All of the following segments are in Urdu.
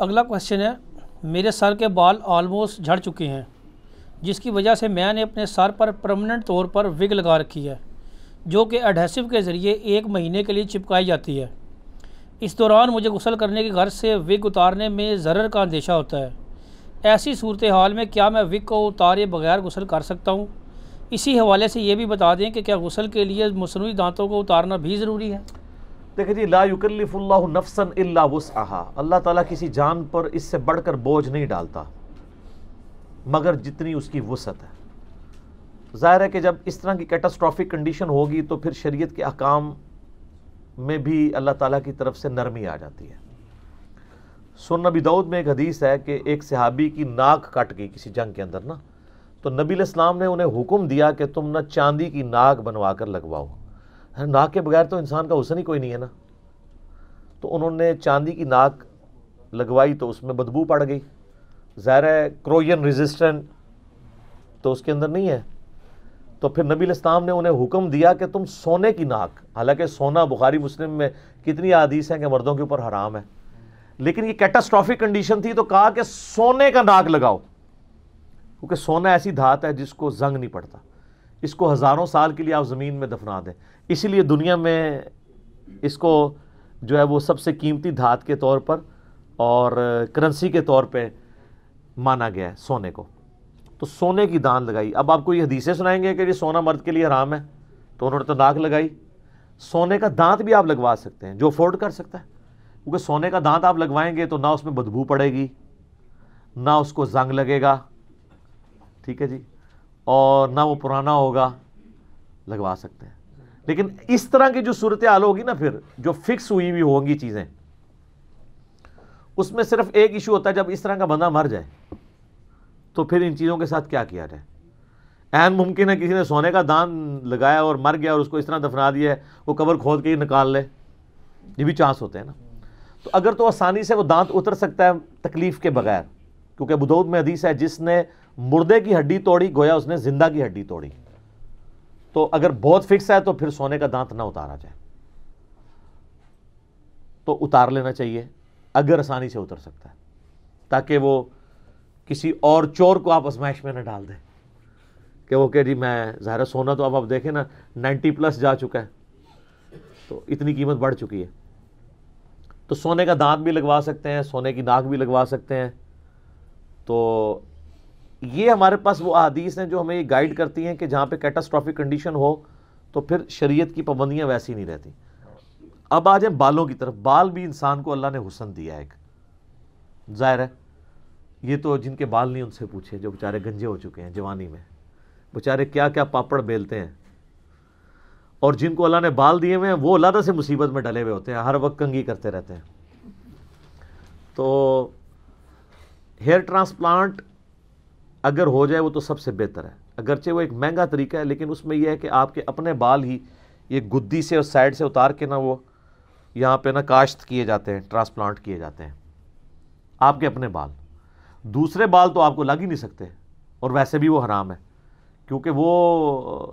اگلا کوشچن ہے، میرے سر کے بال آلموسٹ جھڑ چکے ہیں، جس کی وجہ سے میں نے اپنے سر پر پرمننٹ طور پر وگ لگا رکھی ہے، جو کہ اڈھیسو کے ذریعے ایک مہینے کے لیے چپکائی جاتی ہے۔ اس دوران مجھے غسل کرنے کی غرض سے وگ اتارنے میں ضرر کا اندیشہ ہوتا ہے۔ ایسی صورتحال میں کیا میں وگ کو اتارے بغیر غسل کر سکتا ہوں؟ اسی حوالے سے یہ بھی بتا دیں کہ کیا غسل کے لیے مصنوعی دانتوں کو اتارنا بھی ضروری ہے؟ دیکھیں جی لا یکلف اللہ نفسا الا وسعها اللہ تعالیٰ کسی جان پر اس سے بڑھ کر بوجھ نہیں ڈالتا، مگر جتنی اس کی وسعت ہے۔ ظاہر ہے کہ جب اس طرح کی کیٹاسٹرافک کنڈیشن ہوگی تو پھر شریعت کے احکام میں بھی اللہ تعالیٰ کی طرف سے نرمی آ جاتی ہے۔ سن نبی دعود میں ایک حدیث ہے کہ ایک صحابی کی ناک کٹ گئی کسی جنگ کے اندر نا۔ تو نبی علیہ السلام نے انہیں حکم دیا کہ تم نہ چاندی کی ناک بنوا کر لگواؤ۔ ناک کے بغیر تو انسان کا حسن ہی کوئی نہیں ہے نا۔ تو انہوں نے چاندی کی ناک لگوائی تو اس میں بدبو پڑ گئی۔ ظاہر ہے کروین ریزسٹنٹ تو اس کے اندر نہیں ہے۔ تو پھر نبی الاسلام نے انہیں حکم دیا کہ تم سونے کی ناک، حالانکہ سونا بخاری مسلم میں کتنی عادیث ہیں کہ مردوں کے اوپر حرام ہے۔ لیکن یہ کیٹاسٹرافک کنڈیشن تھی تو کہا کہ سونے کا ناک لگاؤ۔ کیونکہ سونا ایسی دھات ہے جس کو زنگ نہیں پڑتا۔ اس کو ہزاروں سال کے لیے آپ زمین میں دفنا دیں۔ اسی لیے دنیا میں اس کو جو ہے وہ سب سے قیمتی دھات کے طور پر اور کرنسی کے طور پہ مانا گیا ہے، سونے کو۔ تو سونے کی دان لگائی۔ اب آپ کو یہ حدیثیں سنائیں گے کہ یہ سونا مرد کے لیے حرام ہے، تو انہوں نے تو ناک لگائی۔ سونے کا دانت بھی آپ لگوا سکتے ہیں، جو افورڈ کر سکتا ہے۔ کیونکہ سونے کا دانت آپ لگوائیں گے تو نہ اس میں بدبو پڑے گی، نہ اس کو زنگ لگے گا۔ ٹھیک ہے جی؟ اور نہ وہ پرانا ہوگا، لگوا سکتے ہیں۔ لیکن اس طرح کی جو صورت حال ہوگی نا پھر، جو فکس ہوئی ہوئی ہوں گی چیزیں، اس میں صرف ایک ایشو ہوتا ہے، جب اس طرح کا بندہ مر جائے، تو پھر ان چیزوں کے ساتھ کیا کیا جائے؟ این ممکن ہے کسی نے سونے کا دان لگایا اور مر گیا اور اس کو اس طرح دفنا دیا ہے، وہ قبر کھود کے ہی نکال لے۔ یہ بھی چانس ہوتے ہیں نا۔ تو اگر تو آسانی سے وہ دانت اتر سکتا ہے تکلیف کے بغیر، کیونکہ بدود میں حدیث ہے، جس نے مردے کی ہڈی توڑی، گویا اس نے زندہ کی ہڈی توڑی۔ تو اگر بہت فکس ہے تو پھر سونے کا دانت نہ اتارا جائے۔ تو اتار لینا چاہیے، اگر آسانی سے اتر سکتا ہے، تاکہ وہ کسی اور چور کو آپ ازمائش میں نہ ڈال دیں کہ وہ کہ جی میں ظاہر سونا تو اب آپ دیکھیں نا، نائنٹی پلس جا چکا ہے، تو اتنی قیمت بڑھ چکی ہے۔ تو سونے کا دانت بھی لگوا سکتے ہیں، سونے کی ناک بھی لگوا سکتے ہیں۔ تو یہ ہمارے پاس وہ احادیث ہیں جو ہمیں یہ گائیڈ کرتی ہیں کہ جہاں پہ کیٹاسٹرافک کنڈیشن ہو تو پھر شریعت کی پابندیاں ویسی نہیں رہتی۔ اب آ جائیں بالوں کی طرف۔ بال بھی انسان کو اللہ نے حسن دیا ایک۔ ظاہر ہے، یہ تو جن کے بال نہیں ان سے پوچھے، جو بیچارے گنجے ہو چکے ہیں جوانی میں۔ بیچارے کیا کیا پاپڑ بیلتے ہیں۔ اور جن کو اللہ نے بال دیے ہوئے ہیں، وہ اللہ سے مصیبت میں ڈلے ہوئے ہوتے ہیں، ہر وقت کنگھی کرتے رہتے ہیں۔ تو ہیئر ٹرانسپلانٹ اگر ہو جائے وہ تو سب سے بہتر ہے۔ اگرچہ وہ ایک مہنگا طریقہ ہے، لیکن اس میں یہ ہے کہ آپ کے اپنے بال ہی یہ گدی سے اور سائڈ سے اتار کے نا وہ یہاں پہ نا کاشت کیے جاتے ہیں، ٹرانسپلانٹ کیے جاتے ہیں۔ آپ کے اپنے بال۔ دوسرے بال تو آپ کو لگ ہی نہیں سکتے، اور ویسے بھی وہ حرام ہے۔ کیونکہ وہ،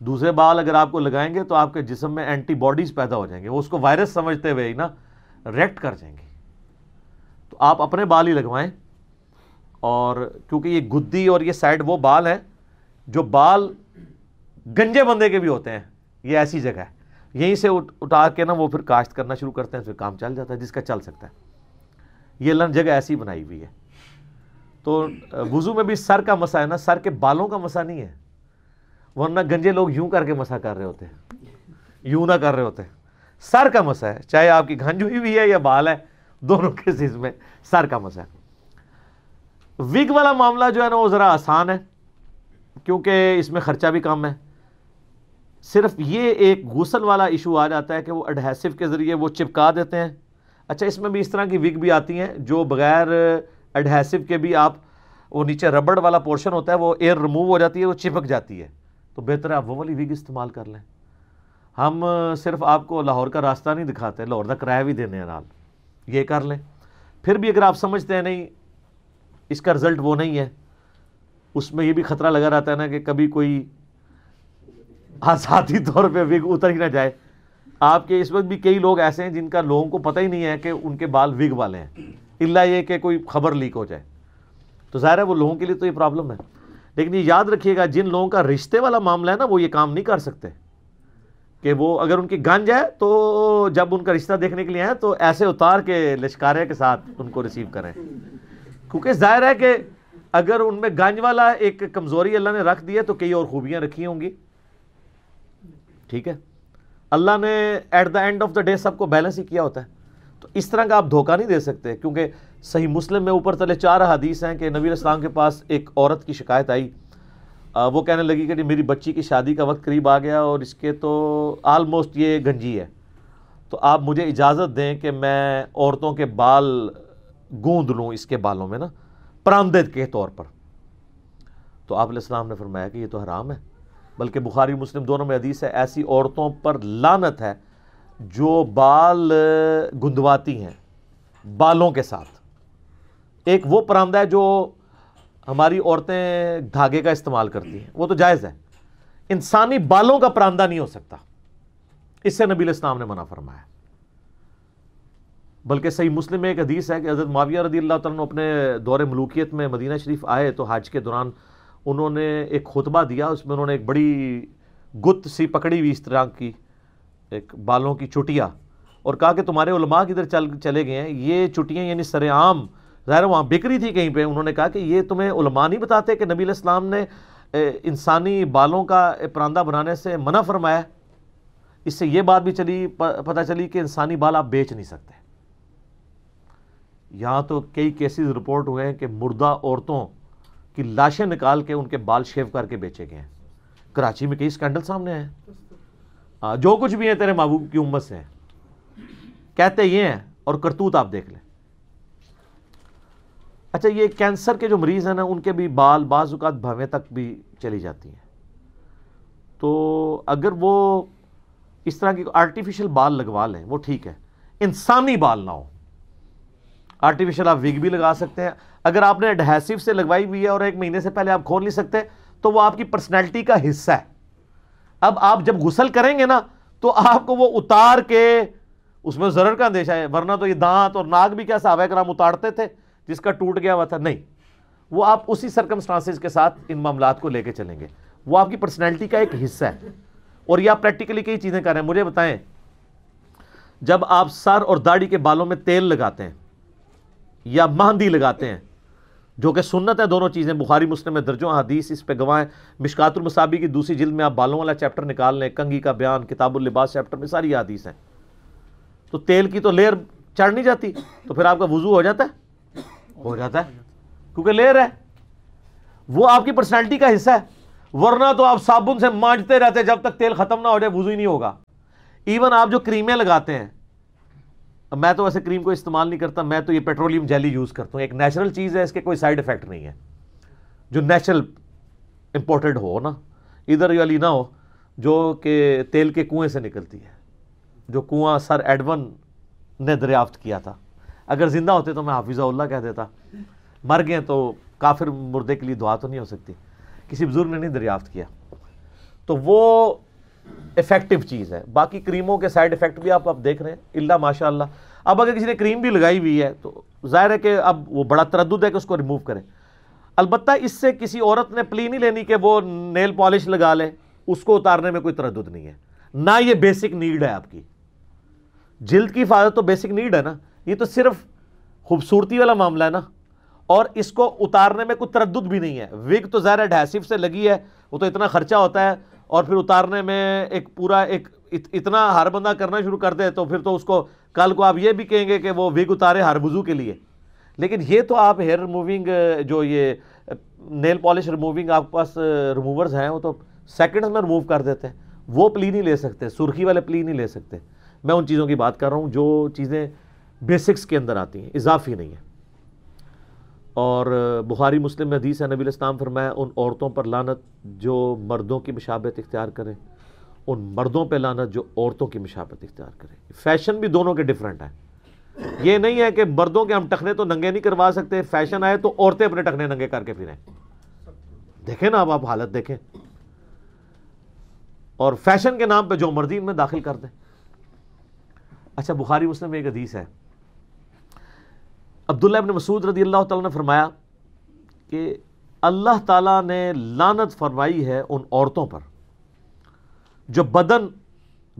دوسرے بال اگر آپ کو لگائیں گے تو آپ کے جسم میں اینٹی باڈیز پیدا ہو جائیں گے، وہ اس کو وائرس سمجھتے ہوئے ہی نا ریکٹ کر جائیں گے۔ تو آپ اپنے بال ہی لگوائیں۔ اور کیونکہ یہ گدی اور یہ سائڈ وہ بال ہیں جو بال گنجے بندے کے بھی ہوتے ہیں، یہ ایسی جگہ ہے۔ یہیں سے اٹھا کے نا وہ پھر کاشت کرنا شروع کرتے ہیں، پھر کام چل جاتا ہے، جس کا چل سکتا ہے۔ یہ لن جگہ ایسی بنائی ہوئی ہے۔ تو وضو میں بھی سر کا مسا ہے نا، سر کے بالوں کا مسا نہیں ہے۔ ورنہ گنجے لوگ یوں کر کے مسا کر رہے ہوتے ہیں۔ یوں نہ کر رہے ہوتے ہیں۔ سر کا مسا ہے، چاہے آپ کی گھنج ہوئی بھی ہے یا بال ہے، دونوں کے چیز میں سر کا مسا ہے۔ وگ والا معاملہ جو ہے نا وہ ذرا آسان ہے، کیونکہ اس میں خرچہ بھی کم ہے۔ صرف یہ ایک غسل والا ایشو آ جاتا ہے کہ وہ اڈہیسو کے ذریعے وہ چپکا دیتے ہیں۔ اچھا اس میں بھی اس طرح کی وگ بھی آتی ہیں، جو بغیر اڈہیسو کے بھی آپ، وہ نیچے ربڑ والا پورشن ہوتا ہے، وہ ایئر ریموو ہو جاتی ہے، وہ چپک جاتی ہے۔ تو بہتر ہے آپ وہ والی وگ استعمال کر لیں۔ ہم صرف آپ کو لاہور کا راستہ نہیں دکھاتے، لاہور کا کرایہ بھی دینے ہیں۔ نال یہ کر لیں۔ پھر بھی اگر آپ سمجھتے ہیں نہیں اس کا رزلٹ وہ نہیں ہے۔ اس میں یہ بھی خطرہ لگا رہتا ہے نا کہ کبھی کوئی آزادی طور پہ وگ اتر ہی نہ جائے۔ آپ کے اس وقت بھی کئی لوگ ایسے ہیں جن کا لوگوں کو پتہ ہی نہیں ہے کہ ان کے بال وگ والے ہیں۔ اللہ یہ کہ کوئی خبر لیک ہو جائے۔ تو ظاہر ہے وہ لوگوں کے لیے تو یہ پرابلم ہے۔ لیکن یہ یاد رکھیے گا، جن لوگوں کا رشتے والا معاملہ ہے نا، وہ یہ کام نہیں کر سکتے۔ کہ وہ اگر ان کی گنج ہے تو جب ان کا رشتہ دیکھنے کے لیے ہیں تو ایسے اتار کے لشکارے کے ساتھ ان کو ریسیو کریں۔ کیونکہ ظاہر ہے کہ اگر ان میں گنج والا ایک کمزوری اللہ نے رکھ دی ہے تو کئی اور خوبیاں رکھی ہوں گی۔ ٹھیک ہے۔ اللہ نے at the end of the day سب کو بیلنس ہی کیا ہوتا ہے۔ تو اس طرح کا آپ دھوکہ نہیں دے سکتے، کیونکہ صحیح مسلم میں اوپر تلے چار حدیث ہیں کہ نبی السلام کے پاس ایک عورت کی شکایت آئی۔ وہ کہنے لگی کہ جی، میری بچی کی شادی کا وقت قریب آ گیا اور اس کے تو آلموسٹ یہ گنجی ہے۔ تو آپ مجھے اجازت دیں کہ میں عورتوں کے بال گوند لوں اس کے بالوں میں نا پرامدد کے طور پر۔ تو آپ علیہ السلام نے فرمایا کہ یہ تو حرام ہے، بلکہ بخاری مسلم دونوں میں حدیث ہے، ایسی عورتوں پر لانت ہے جو بال گندواتی ہیں، بالوں کے ساتھ۔ ایک وہ پرامدہ ہے جو ہماری عورتیں دھاگے کا استعمال کرتی ہیں، وہ تو جائز ہے۔ انسانی بالوں کا پراندہ نہیں ہو سکتا۔ اس سے نبی الاسلام نے منع فرمایا۔ بلکہ صحیح مسلم میں ایک حدیث ہے کہ حضرت معاویہ رضی اللہ تعالیٰ اپنے دور ملوکیت میں مدینہ شریف آئے تو حج کے دوران انہوں نے ایک خطبہ دیا، اس میں انہوں نے ایک بڑی گت سی پکڑی ہوئی اس طرح کی، ایک بالوں کی چٹیا اور کہا کہ تمہارے علماء کدھر چل، چلے گئے ہیں؟ یہ چٹیاں یعنی سر عام، ظاہر وہاں بکری تھی کہیں پہ، انہوں نے کہا کہ یہ تمہیں علماء نہیں بتاتے کہ نبی علیہ السلام نے انسانی بالوں کا پراندہ بنانے سے منع فرمایا؟ اس سے یہ بات بھی چلی پتہ چلی کہ انسانی بال آپ بیچ نہیں سکتے۔ یہاں تو کئی کیسز رپورٹ ہوئے ہیں کہ مردہ عورتوں کی لاشیں نکال کے ان کے بال شیو کر کے بیچے گئے ہیں۔ کراچی میں کئی اسکینڈل سامنے آئے جو کچھ بھی ہیں تیرے محبوب کی امت سے۔ کہتے یہ ہیں اور کرتوت آپ دیکھ لیں۔ اچھا یہ کینسر کے جو مریض ہیں نا، ان کے بھی بال بعض اوقات بھویں تک بھی چلی جاتی ہیں۔ تو اگر وہ اس طرح کی آرٹیفیشل بال لگوا لیں، وہ ٹھیک ہے۔ انسانی بال نہ ہو۔ آرٹیفیشل آپ وگ بھی لگا سکتے ہیں۔ اگر آپ نے اڈہیسو سے لگوائی ہوئی ہے اور ایک مہینے سے پہلے آپ کھول نہیں سکتے، تو وہ آپ کی پرسنالٹی کا حصہ ہے۔ اب آپ جب غسل کریں گے نا، تو آپ کو وہ اتار کے، اس میں ضرر کا اندیشہ ہے، ورنہ تو یہ دانت اور ناک بھی کیا صحابہ کرام اتارتے تھے، جس کا ٹوٹ گیا ہوا تھا۔ نہیں، وہ آپ اسی سرکمسٹانسز کے ساتھ ان معاملات کو لے کے چلیں گے۔ وہ آپ کی پرسنالٹی کا ایک حصہ ہے۔ اور یہ آپ پریکٹیکلی کئی چیزیں کر رہے ہیں۔ مجھے بتائیں، جب آپ سر اور داڑھی کے بالوں میں تیل لگاتے ہیں یا مہندی لگاتے ہیں، جو کہ سنت ہے دونوں چیزیں۔ بخاری، مسلم میں درجوں حدیث، اس پہ گواہیں۔ مشکات المصابی کی دوسری جلد میں آپ بالوں والا چیپٹر نکال لیں کنگی کا بیان، کتاب اللباس چیپٹر میں ساری حدیث ہیں۔ تو تیل کی تو لیئر چڑھ نہیں جاتی، تو پھر آپ کا وضو ہو جاتا ہے؟ ہو جاتا ہے۔ کیونکہ لیر ہے، وہ آپ کی پرسنالٹی کا حصہ ہے۔ ورنہ تو آپ صابن سے مانجتے رہتے جب تک تیل ختم نہ ہو جائے، وضو ہی نہیں ہوگا۔ ایون آپ جو کریمیں لگاتے ہیں میں تو ویسے کریم کو استعمال نہیں کرتا، میں تو یہ پیٹرولیم جیلی یوز کرتا ہوں۔ ایک نیچرل چیز ہے، اس کے کوئی سائڈ افیکٹ نہیں ہے۔ جو نیچرل امپورٹڈ ہو، نا، ادھر والی نہ ہو، جو کہ تیل کے کنویں سے نکلتی ہے، جو کنواں سر ایڈون نے دریافت کیا تھا۔ اگر زندہ ہوتے تو میں حافظہ اللہ کہہ دیتا۔ مر گئے تو کافر مردے کے لیے دعا تو نہیں ہو سکتی۔ کسی بزرگ نے نہیں دریافت کیا۔ تو وہ افیکٹو چیز ہے۔ باقی کریموں کے سائڈ افیکٹ بھی آپ آپ دیکھ رہے ہیں۔ اللہ ماشاء اللہ اب اگر کسی نے کریم بھی لگائی ہوئی ہے تو ظاہر ہے کہ اب وہ بڑا تردد ہے کہ اس کو ریموو کریں۔ البتہ اس سے کسی عورت نے پلی نہیں لینی کہ وہ نیل پالش لگا لے، اس کو اتارنے میں کوئی تردد نہیں ہے۔ نہ یہ بیسک نیڈ ہے آپ کی۔ جلد کی حفاظت تو بیسک نیڈ ہے نا۔ یہ تو صرف خوبصورتی والا معاملہ ہے نا۔ اور اس کو اتارنے میں کوئی تردد بھی نہیں ہے۔ وگ تو ظاہر ڈھیسو سے لگی ہے، وہ تو اتنا خرچہ ہوتا ہے۔ اور پھر اتارنے میں ایک پورا ایک اتنا ہر بندہ کرنا شروع کر دے تو پھر تو اس کو کل کو آپ یہ بھی کہیں گے کہ وہ وگ اتارے ہر وضو کے لیے۔ لیکن یہ تو آپ ہیئر ریموونگ جو یہ نیل پالش ریموونگ آپ کے پاس ریموورز ہیں، وہ تو سیکنڈز میں ریموو کر دیتے ہیں۔ وہ پلی نہیں لے سکتے، سرخی والے پلی نہیں لے سکتے۔ میں ان چیزوں کی بات کر رہا ہوں جو چیزیں بیسکس کے اندر آتی ہیں، اضافی نہیں ہے اور بخاری مسلم میں حدیث ہے، نبی الاسلام فرمایا، ان عورتوں پر لانت جو مردوں کی مشابت اختیار کریں ان مردوں پہ لانت جو عورتوں کی مشابت اختیار کریں فیشن بھی دونوں کے ڈیفرنٹ ہیں۔ یہ نہیں ہے کہ مردوں کے ہم ٹکنے تو ننگے نہیں کروا سکتے فیشن آئے تو عورتیں اپنے ٹکنے ننگے کر کے پھریں۔ دیکھیں نا اب آپ حالت دیکھیں۔ اور فیشن کے نام پہ جو مرضی ان میں داخل کر دیں۔ اچھا بخاری مسلم میں ایک حدیث ہے۔ عبداللہ ابن مسعود رضی اللہ تعالیٰ نے فرمایا کہ اللہ تعالیٰ نے لانت فرمائی ہے ان عورتوں پر جو بدن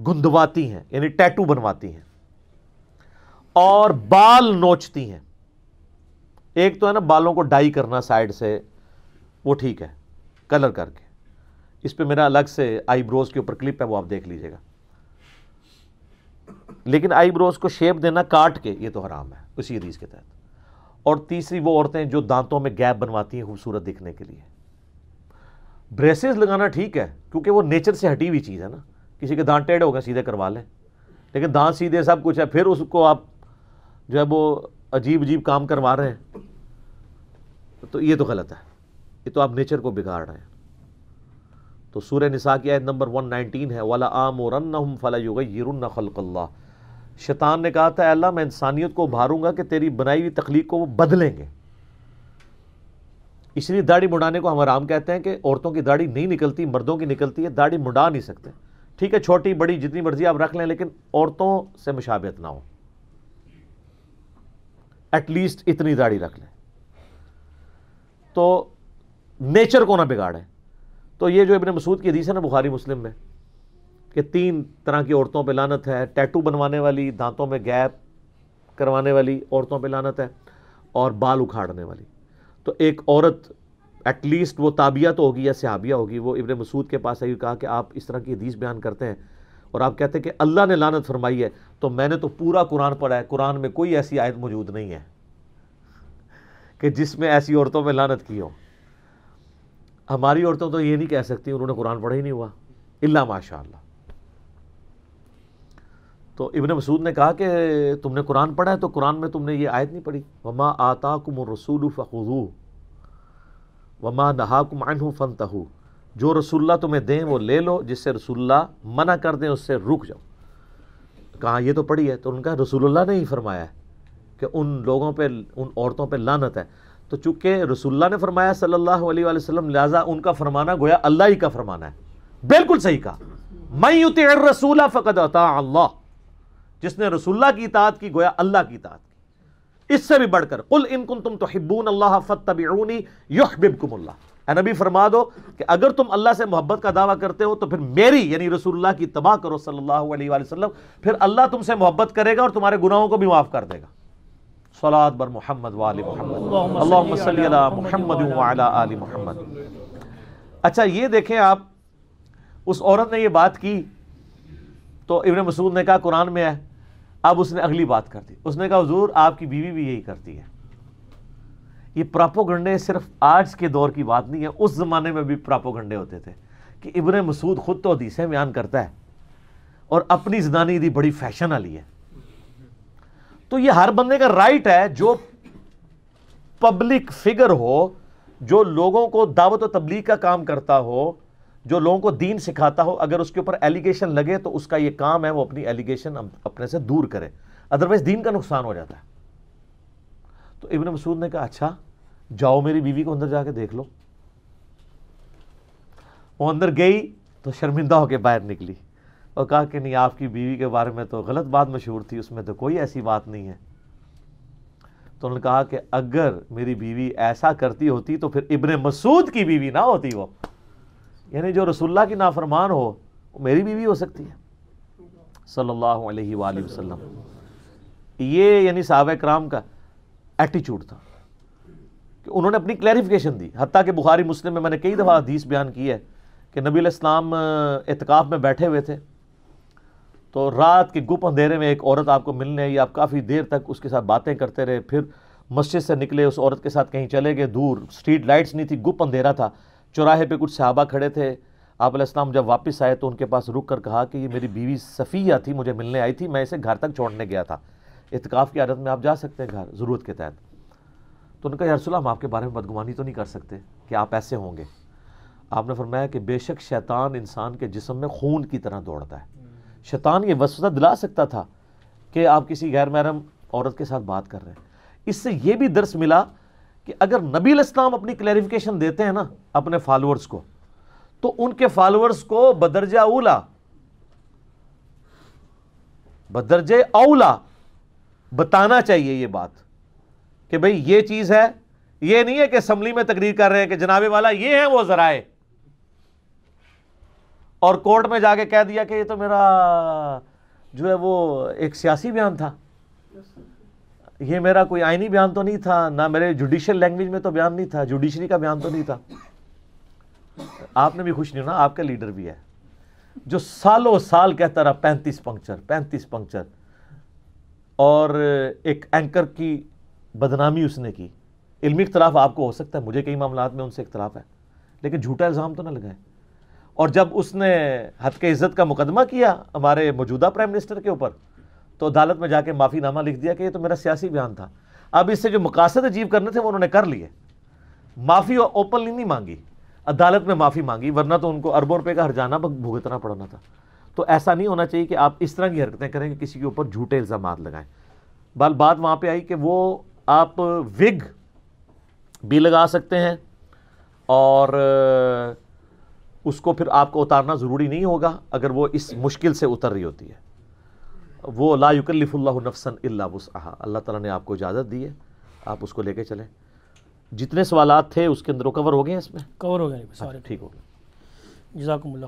گندواتی ہیں یعنی ٹیٹو بنواتی ہیں اور بال نوچتی ہیں۔ ایک تو ہے نا بالوں کو ڈائی کرنا سائڈ سے، وہ ٹھیک ہے، کلر کر کے۔ اس پہ میرا الگ سے آئی بروز کے اوپر کلپ ہے، وہ آپ دیکھ لیجیے گا۔ لیکن آئی بروز کو شیپ دینا کاٹ کے، یہ تو حرام ہے، اسی حدیث کے تحت۔ اور تیسری وہ عورتیں جو دانتوں میں گیپ بنواتی ہیں خوبصورت دکھنے کے لیے۔ بریسز لگانا ٹھیک ہے، کیونکہ وہ نیچر سے ہٹی ہوئی چیز ہے نا۔ کسی کے دانت ٹیڑے ہو گئے، سیدھے کروا لیں۔ لیکن دانت سیدھے سب کچھ ہے، پھر اس کو آپ جو ہے وہ عجیب عجیب کام کروا رہے ہیں۔ تو یہ تو غلط ہے۔ یہ تو آپ نیچر کو بگاڑ رہے ہیں۔ تو سورہ نساء کی آیت نمبر 119 ہے وَلَا آمُرَنَّهُمْ فَلَا يُغَيِّرُنَّ خَلْقَ اللَّهِ۔ شیطان نے کہا تھا اللہ، میں انسانیت کو بھاروں گا کہ تیری بنائی ہوئی تخلیق کو وہ بدلیں گے۔ اس لیے داڑھی مڑانے کو ہم آرام کہتے ہیں کہ عورتوں کی داڑھی نہیں نکلتی، مردوں کی نکلتی ہے، داڑھی مڑا نہیں سکتے۔ ٹھیک ہے، چھوٹی، بڑی، جتنی مرضی آپ رکھ لیں، لیکن عورتوں سے مشابہت نہ ہو۔ ایٹ لیسٹ اتنی داڑھی رکھ لیں۔ تو نیچر کو نہ بگاڑے تو یہ جو ابن مسعود کی حدیث ہے نا، بخاری مسلم میں کہ تین طرح کی عورتوں پہ لانت ہے ٹیٹو بنوانے والی، دانتوں میں گیپ کروانے والی عورتوں پہ لانت ہے اور بال اکھاڑنے والی۔ تو ایک عورت ایٹ لیسٹ وہ تابعہ تو ہوگی یا صحابیہ ہوگی، وہ ابن مسعود کے پاس آئی کہا کہ آپ اس طرح کی حدیث بیان کرتے ہیں اور آپ کہتے ہیں کہ اللہ نے لانت فرمائی ہے، تو میں نے تو پورا قرآن پڑھا ہے، قرآن میں کوئی ایسی آیت موجود نہیں ہے کہ جس میں ایسی عورتوں میں لانت کی ہو۔ ہماری عورتوں تو یہ نہیں کہہ سکتی، انہوں نے قرآن پڑھا ہی نہیں ہوا۔ اللہ ماشاء اللہ تو ابن مسعود نے کہا کہ تم نے قرآن پڑھا ہے تو قرآن میں تم نے یہ آیت نہیں پڑھی۔ وما آتا کم رسول فخو وما نہا کم عنہ فن جو رسول اللہ تمہیں دیں وہ لے لو، جس سے رسول اللہ منع کر دیں، اس سے رک جاؤ۔ کہاں یہ تو پڑھی ہے؟ تو ان کا رسول اللہ نے ہی فرمایا ہے کہ ان لوگوں پہ، ان عورتوں پہ لانت ہے۔ تو چونکہ رسول اللہ نے فرمایا صلی اللہ علیہ وآلہ وسلم، لہٰذا ان کا فرمانا گویا اللہ ہی کا فرمانا ہے۔ بالکل صحیح کہا۔ میں یطع الرسول فقد اطاع اللہ۔ جس نے رسول اللہ کی اطاعت کی گویا اللہ کی اطاعت کی۔ اس سے بھی بڑھ کر، قل ان کنتم تحبون اللہ فاتبعونی یحببکم اللہ۔ اے نبی، فرما دو کہ اگر تم اللہ سے محبت کا دعویٰ کرتے ہو تو پھر میری یعنی رسول اللہ کی تباہ کرو صلی اللہ علیہ وآلہ وسلم۔ پھر اللہ تم سے محبت کرے گا اور تمہارے گناہوں کو بھی معاف کر دے گا۔ صلات بر محمد وآل محمد۔ اللہم صلی اللہ محمد وعلا آل محمد۔ اچھا یہ دیکھیں آپ، اس عورت نے یہ بات کی تو ابن مسعود نے کہا، قرآن میں ہے۔ اب اس نے اگلی بات کر دی۔ اس نے کہا، حضور، آپ کی بیوی بھی یہی کرتی ہے۔ یہ پراپوگنڈے صرف آج کے دور کی بات نہیں ہے، اس زمانے میں بھی پراپو گنڈے ہوتے تھے کہ ابن مسعود خود تو حدیثیں بیان کرتا ہے اور اپنی زدانی دی بڑی فیشن والی ہے۔ تو یہ ہر بندے کا رائٹ ہے، جو پبلک فگر ہو، جو لوگوں کو دعوت و تبلیغ کا کام کرتا ہو جو لوگوں کو دین سکھاتا ہو، اگر اس کے اوپر ایلیگیشن لگے تو اس کا یہ کام ہے، وہ اپنی ایلیگیشن اپنے سے دور کرے۔ ادروائز دین کا نقصان ہو جاتا ہے۔ تو ابن مسعود نے کہا اچھا جاؤ میری بیوی کو اندر جا کے دیکھ لو۔ وہ اندر گئی تو شرمندہ ہو کے باہر نکلی۔ اور کہا کہ نہیں، آپ کی بیوی کے بارے میں تو غلط بات مشہور تھی، اس میں تو کوئی ایسی بات نہیں ہے۔ تو انہوں نے کہا کہ اگر میری بیوی ایسا کرتی ہوتی تو پھر ابن مسعود کی بیوی نہ ہوتی وہ۔ یعنی جو رسول اللہ کی نافرمان ہو، وہ میری بیوی ہو سکتی ہے۔ صلی اللہ علیہ وآلہ وسلم۔ یہ یعنی صحابہ کرام کا ایٹیچوڈ تھا۔ کہ انہوں نے اپنی کلیریفیکیشن دی۔ حتیٰ کہ بخاری مسلم میں میں نے کئی دفعہ حدیث بیان کی ہے کہ نبی علیہ السلام اعتکاف میں بیٹھے ہوئے تھے۔ تو رات کے گپ اندھیرے میں ایک عورت آپ کو ملنے آئی آپ کافی دیر تک اس کے ساتھ باتیں کرتے رہے، پھر مسجد سے نکلے، اس عورت کے ساتھ کہیں چلے گئے، دور اسٹریٹ لائٹس نہیں تھی، گپ اندھیرا تھا۔ چوراہے پہ کچھ صحابہ کھڑے تھے۔ آپ علیہ السلام جب واپس آئے تو ان کے پاس رک کر کہا کہ یہ میری بیوی صفیہ تھی، مجھے ملنے آئی تھی، میں اسے گھر تک چھوڑنے گیا تھا۔ اتقاف کی عادت میں آپ جا سکتے ہیں گھر، ضرورت کے تحت۔ تو ان کا یا رسول اللہ، ہم آپ کے بارے میں بدگمانی تو نہیں کر سکتے کہ آپ ایسے ہوں گے۔ آپ نے فرمایا کہ بے شک شیطان انسان کے جسم میں خون کی طرح دوڑتا ہے۔ شیطان یہ وسوسہ دلا سکتا تھا کہ آپ کسی غیر محرم عورت کے ساتھ بات کر رہے ہیں۔ اس سے یہ بھی درس ملا کہ اگر نبی الاسلام اپنی کلیریفیکیشن دیتے ہیں نا اپنے فالورز کو، تو ان کے فالورز کو بدرجہ اولا بدرجہ اولا بتانا چاہیے یہ بات کہ بھئی یہ چیز ہے، یہ نہیں ہے کہ اسمبلی میں تقریر کر رہے ہیں کہ جناب والا یہ ہیں وہ ذرائع۔ اور کورٹ میں جا کے کہہ دیا کہ یہ تو میرا جو ہے وہ ایک سیاسی بیان تھا۔ یہ میرا کوئی آئینی بیان تو نہیں تھا، نہ میرے جوڈیشل لینگویج میں تو بیان نہیں تھا جوڈیشری کا بیان تو نہیں تھا۔ آپ نے بھی خوش نہیں ہونا، آپ کا لیڈر بھی ہے۔ جو سالوں سال کہتا رہا، پینتیس پنکچر پینتیس پنکچر۔ اور ایک اینکر کی بدنامی اس نے کی۔ علمی اختلاف آپ کو ہو سکتا ہے، مجھے کئی معاملات میں ان سے اختلاف ہے۔ لیکن جھوٹا الزام تو نہ لگائے اور جب اس نے حد کے عزت کا مقدمہ کیا ہمارے موجودہ پرائم منسٹر کے اوپر تو عدالت میں جا کے معافی نامہ لکھ دیا کہ یہ تو میرا سیاسی بیان تھا۔ اب اس سے جو مقاصد عجیب کرنے تھے وہ انہوں نے کر لیے۔ معافی اوپنلی نہیں مانگی۔ عدالت میں معافی مانگی، ورنہ تو ان کو اربوں روپے کا ہرجانہ بھگتنا پڑنا تھا۔ تو ایسا نہیں ہونا چاہیے کہ آپ اس طرح کی حرکتیں کریں کہ کسی کے اوپر جھوٹے الزامات لگائیں۔ بال بات وہاں پہ آئی کہ وہ آپ وگ بھی لگا سکتے ہیں اور اس کو پھر آپ کو اتارنا ضروری نہیں ہوگا اگر وہ اس مشکل سے اتر رہی ہوتی ہے۔ وہ لا یکلف اللہ نفسن اللہ وسعہ اللہ تعالیٰ نے آپ کو اجازت دی ہے آپ اس کو لے کے چلیں۔ جتنے سوالات تھے اس کے اندر وہ کور ہو گئے ہیں اس میں؟ کور ہو گئے سارے ٹھیک ہو گیا جزاکم اللہ